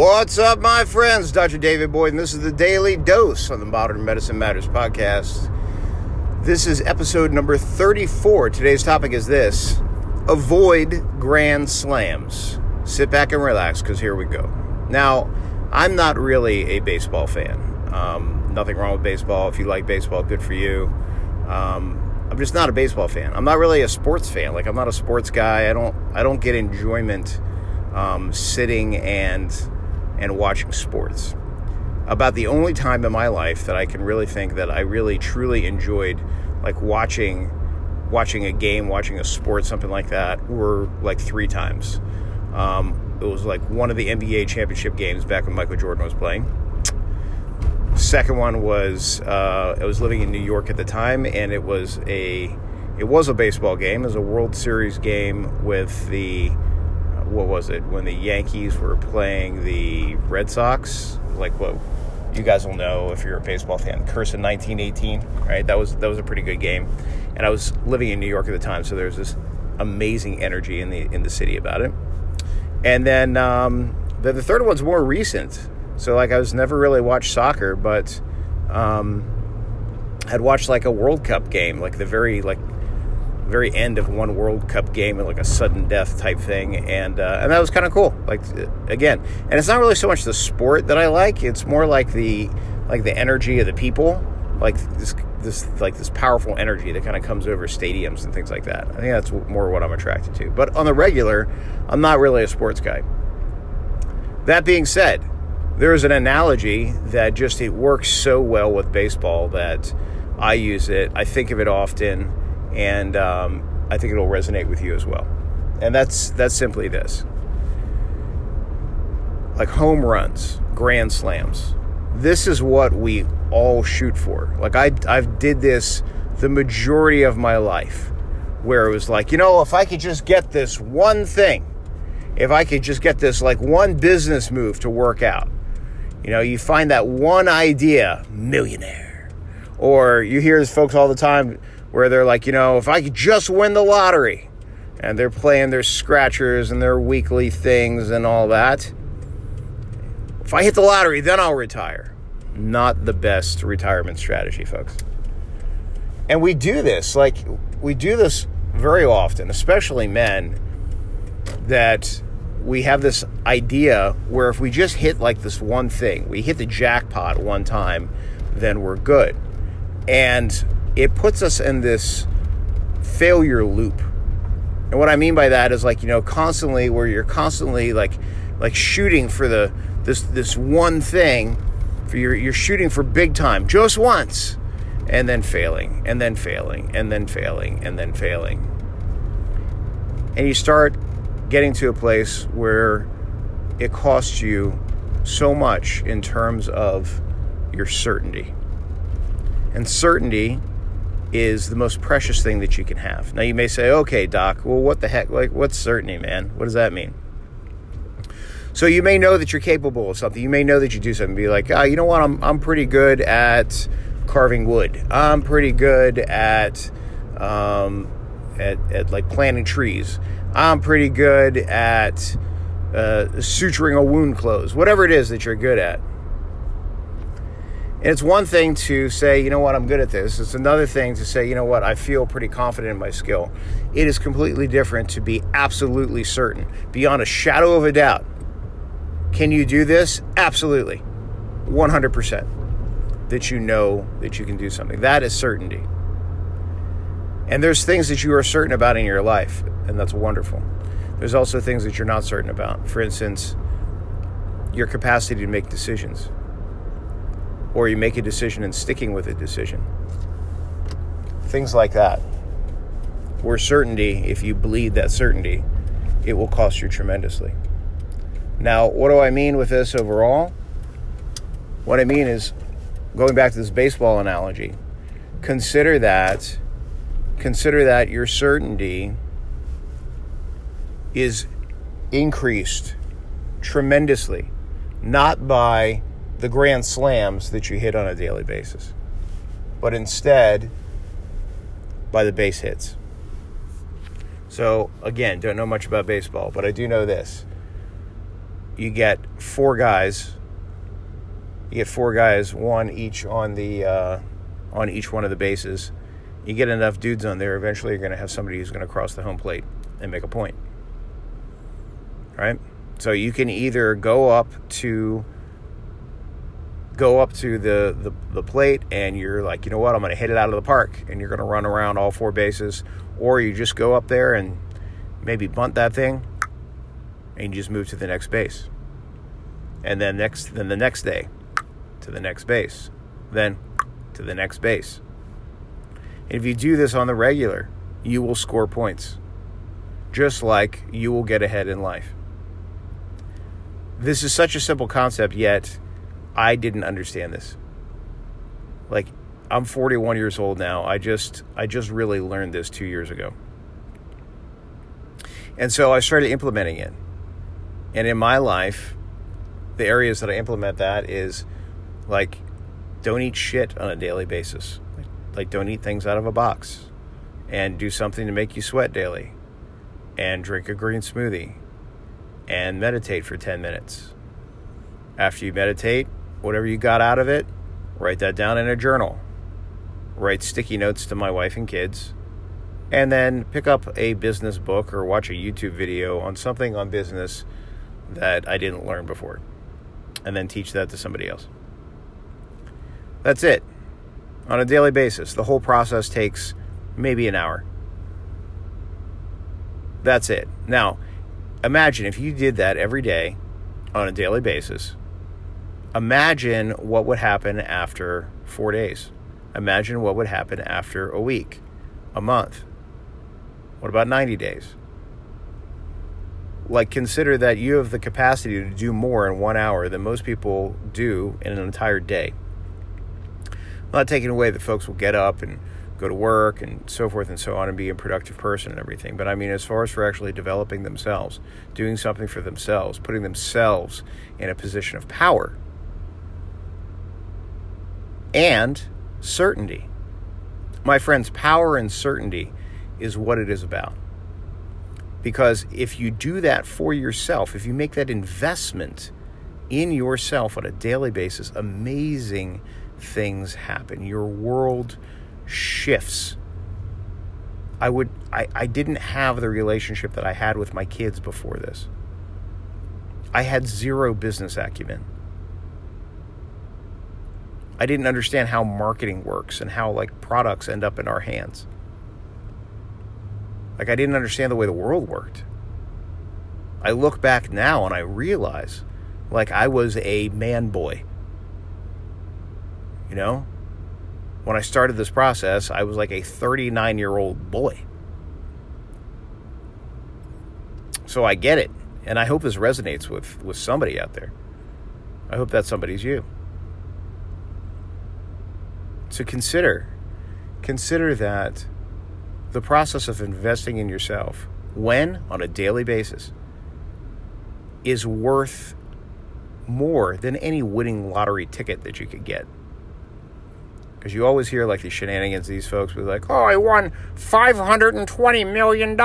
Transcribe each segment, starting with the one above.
What's up, my friends? Dr. David Boyd, and this is the Daily Dose on the Modern Medicine Matters podcast. This is episode number 34. Today's topic is this Avoid Grand Slams. Sit back and relax because here we go. Now, I'm not really a baseball fan. Um, nothing wrong with baseball. If you like baseball, good for you. Um, I'm just not a baseball fan. I'm not really a sports fan. Like I'm not a sports guy. I don't I don't get enjoyment um, sitting and and watching sports. About the only time in my life that I can really think that I really truly enjoyed like watching watching a game, watching a sport, something like that, were like three times. Um, it was like one of the NBA championship games back when Michael Jordan was playing. Second one was uh, I was living in New York at the time, and it was a it was a baseball game. It was a World Series game with the what was it when the Yankees were playing the Red Sox? Like what you guys will know if you're a baseball fan. Curse in 1918, right? That was that was a pretty good game, and I was living in New York at the time, so there's this amazing energy in the in the city about it. And then um, the, the third one's more recent. So like I was never really watched soccer, but um, I'd watched like a World Cup game, like the very like very end of one World Cup game, and like a sudden death type thing, and uh, and that was kind of cool. Like again, and it's not really so much the sport that I like; it's more like the like the energy of the people, like this this like this powerful energy that kind of comes over stadiums and things like that. I think that's more what I'm attracted to. But on the regular, I'm not really a sports guy. That being said, there is an analogy that just it works so well with baseball that I use it. I think of it often, and um, I think it'll resonate with you as well. And that's that's simply this: like home runs, grand slams. This is what we all shoot for. Like I I've did this the majority of my life, where it was like, you know, if I could just get this one thing, if I could just get this like one business move to work out you know, you find that one idea, millionaire. Or you hear folks all the time where they're like, you know, if I could just win the lottery. And they're playing their scratchers and their weekly things and all that. If I hit the lottery, then I'll retire. Not the best retirement strategy, folks. And we do this, like, we do this very often, especially men, that we have this idea where if we just hit like this one thing, we hit the jackpot one time, then we're good. And it puts us in this failure loop. And what I mean by that is like, you know, constantly where you're constantly like like shooting for the this this one thing for your you're shooting for big time just once and then failing and then failing and then failing and then failing. And you start getting to a place where it costs you so much in terms of your certainty. And certainty is the most precious thing that you can have. Now you may say, "Okay, doc, well what the heck like what's certainty, man? What does that mean?" So you may know that you're capable of something. You may know that you do something. Be like, "Ah, oh, you know what? I'm I'm pretty good at carving wood. I'm pretty good at um, at, at like planting trees. I'm pretty good at uh, suturing a wound close, whatever it is that you're good at. And it's one thing to say, you know what, I'm good at this. It's another thing to say, you know what, I feel pretty confident in my skill. It is completely different to be absolutely certain, beyond a shadow of a doubt. Can you do this? Absolutely. 100%. That you know that you can do something. That is certainty. And there's things that you are certain about in your life, and that's wonderful. There's also things that you're not certain about. For instance, your capacity to make decisions, or you make a decision and sticking with a decision. Things like that. Where certainty, if you bleed that certainty, it will cost you tremendously. Now, what do I mean with this overall? What I mean is, going back to this baseball analogy, consider that consider that your certainty is increased tremendously, not by the grand slams that you hit on a daily basis, but instead by the base hits. So, again, don't know much about baseball, but I do know this. you get four guys. You get four guys, one each on the uh, on each one of the bases. You get enough dudes on there, eventually you're going to have somebody who's going to cross the home plate and make a point. Right? So you can either go up to go up to the, the, the plate and you're like, you know what, I'm going to hit it out of the park and you're going to run around all four bases, or you just go up there and maybe bunt that thing and you just move to the next base. And then next then the next day to the next base. Then to the next base. And if you do this on the regular, you will score points. Just like you will get ahead in life. This is such a simple concept, yet I didn't understand this. Like I'm 41 years old now. I just I just really learned this 2 years ago. And so I started implementing it. And in my life, the areas that I implement that is like don't eat shit on a daily basis. Like don't eat things out of a box and do something to make you sweat daily and drink a green smoothie and meditate for 10 minutes. After you meditate, whatever you got out of it, write that down in a journal. Write sticky notes to my wife and kids and then pick up a business book or watch a YouTube video on something on business that I didn't learn before, and then teach that to somebody else. That's it. On a daily basis, the whole process takes maybe an hour. That's it. Now, imagine if you did that every day on a daily basis. Imagine what would happen after four days. Imagine what would happen after a week, a month, what about 90 days? Like, consider that you have the capacity to do more in one hour than most people do in an entire day. I'm not taking away that folks will get up and go to work and so forth and so on and be a productive person and everything. But I mean, as far as for actually developing themselves, doing something for themselves, putting themselves in a position of power and certainty. My friends, power and certainty is what it is about. Because if you do that for yourself, if you make that investment in yourself on a daily basis, amazing things happen. Your world shifts. I would I, I didn't have the relationship that I had with my kids before this. I had zero business acumen. I didn't understand how marketing works and how like products end up in our hands. Like, I didn't understand the way the world worked. I look back now and I realize, like, I was a man boy. You know? When I started this process, I was like a 39 year old boy. So I get it. And I hope this resonates with, with somebody out there. I hope that somebody's you. So consider, consider that the process of investing in yourself, when on a daily basis, is worth more than any winning lottery ticket that you could get. Because you always hear like these shenanigans, these folks be like, oh, I won $520 million.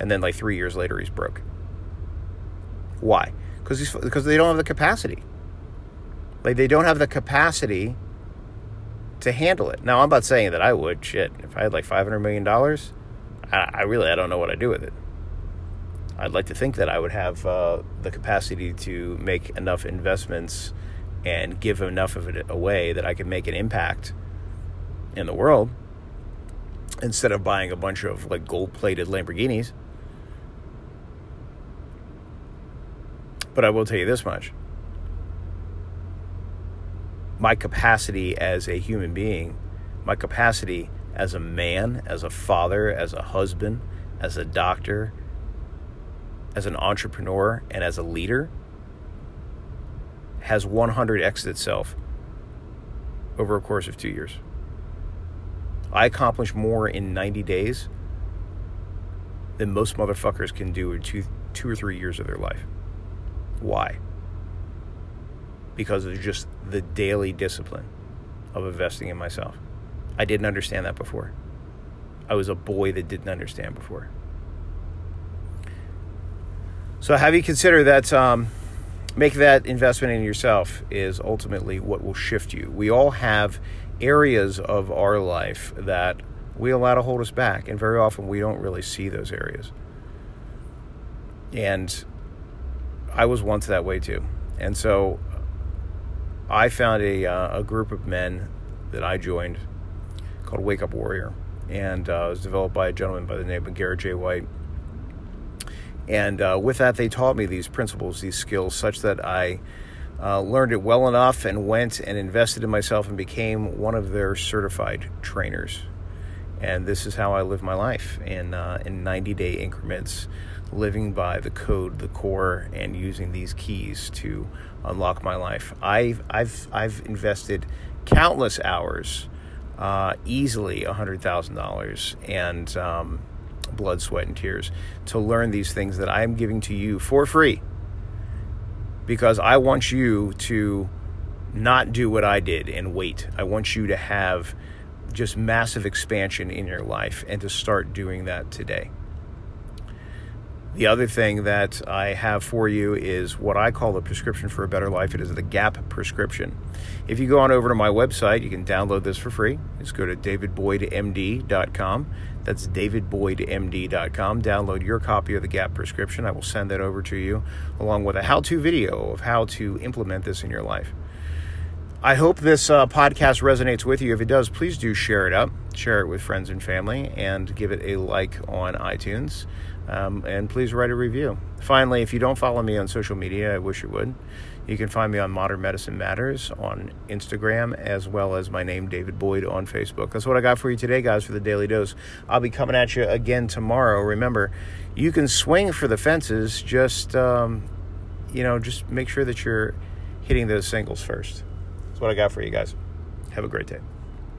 And then like three years later, he's broke. Why? Because they don't have the capacity. Like they don't have the capacity to handle it. Now, I'm not saying that I would. Shit, if I had like $500 million, I, I really, I don't know what I'd do with it. I'd like to think that I would have uh, the capacity to make enough investments and give enough of it away that I could make an impact in the world instead of buying a bunch of like gold plated Lamborghinis. But I will tell you this much my capacity as a human being, my capacity as a man, as a father, as a husband, as a doctor, as an entrepreneur, and as a leader has 100x itself over a course of two years. I accomplished more in 90 days than most motherfuckers can do in two, two or three years of their life. Why? Because of just the daily discipline of investing in myself. I didn't understand that before. I was a boy that didn't understand before. So have you considered that um, make that investment in yourself is ultimately what will shift you. We all have areas of our life that we allow to hold us back, and very often we don't really see those areas. And I was once that way too. And so I found a, uh, a group of men that I joined called Wake Up Warrior. And uh, it was developed by a gentleman by the name of Garrett J. White. And uh, with that, they taught me these principles, these skills, such that I uh, learned it well enough and went and invested in myself and became one of their certified trainers. And this is how I live my life in, uh, in 90 day increments, living by the code, the core, and using these keys to unlock my life. I've, I've, I've invested countless hours, uh, easily $100,000, and um, blood, sweat, and tears to learn these things that I am giving to you for free because I want you to not do what I did and wait. I want you to have just massive expansion in your life and to start doing that today. The other thing that I have for you is what I call the prescription for a better life. It is the GAP prescription. If you go on over to my website, you can download this for free. Just go to davidboydmd.com. That's davidboydmd.com. Download your copy of the GAP prescription. I will send that over to you along with a how to video of how to implement this in your life. I hope this uh, podcast resonates with you. If it does, please do share it up, share it with friends and family, and give it a like on iTunes. Um, and please write a review. Finally, if you don't follow me on social media, I wish you would. You can find me on Modern Medicine Matters on Instagram, as well as my name, David Boyd, on Facebook. That's what I got for you today, guys, for the Daily Dose. I'll be coming at you again tomorrow. Remember, you can swing for the fences, just, um, you know, just make sure that you're hitting those singles first That's what I got for you guys. Have a great day.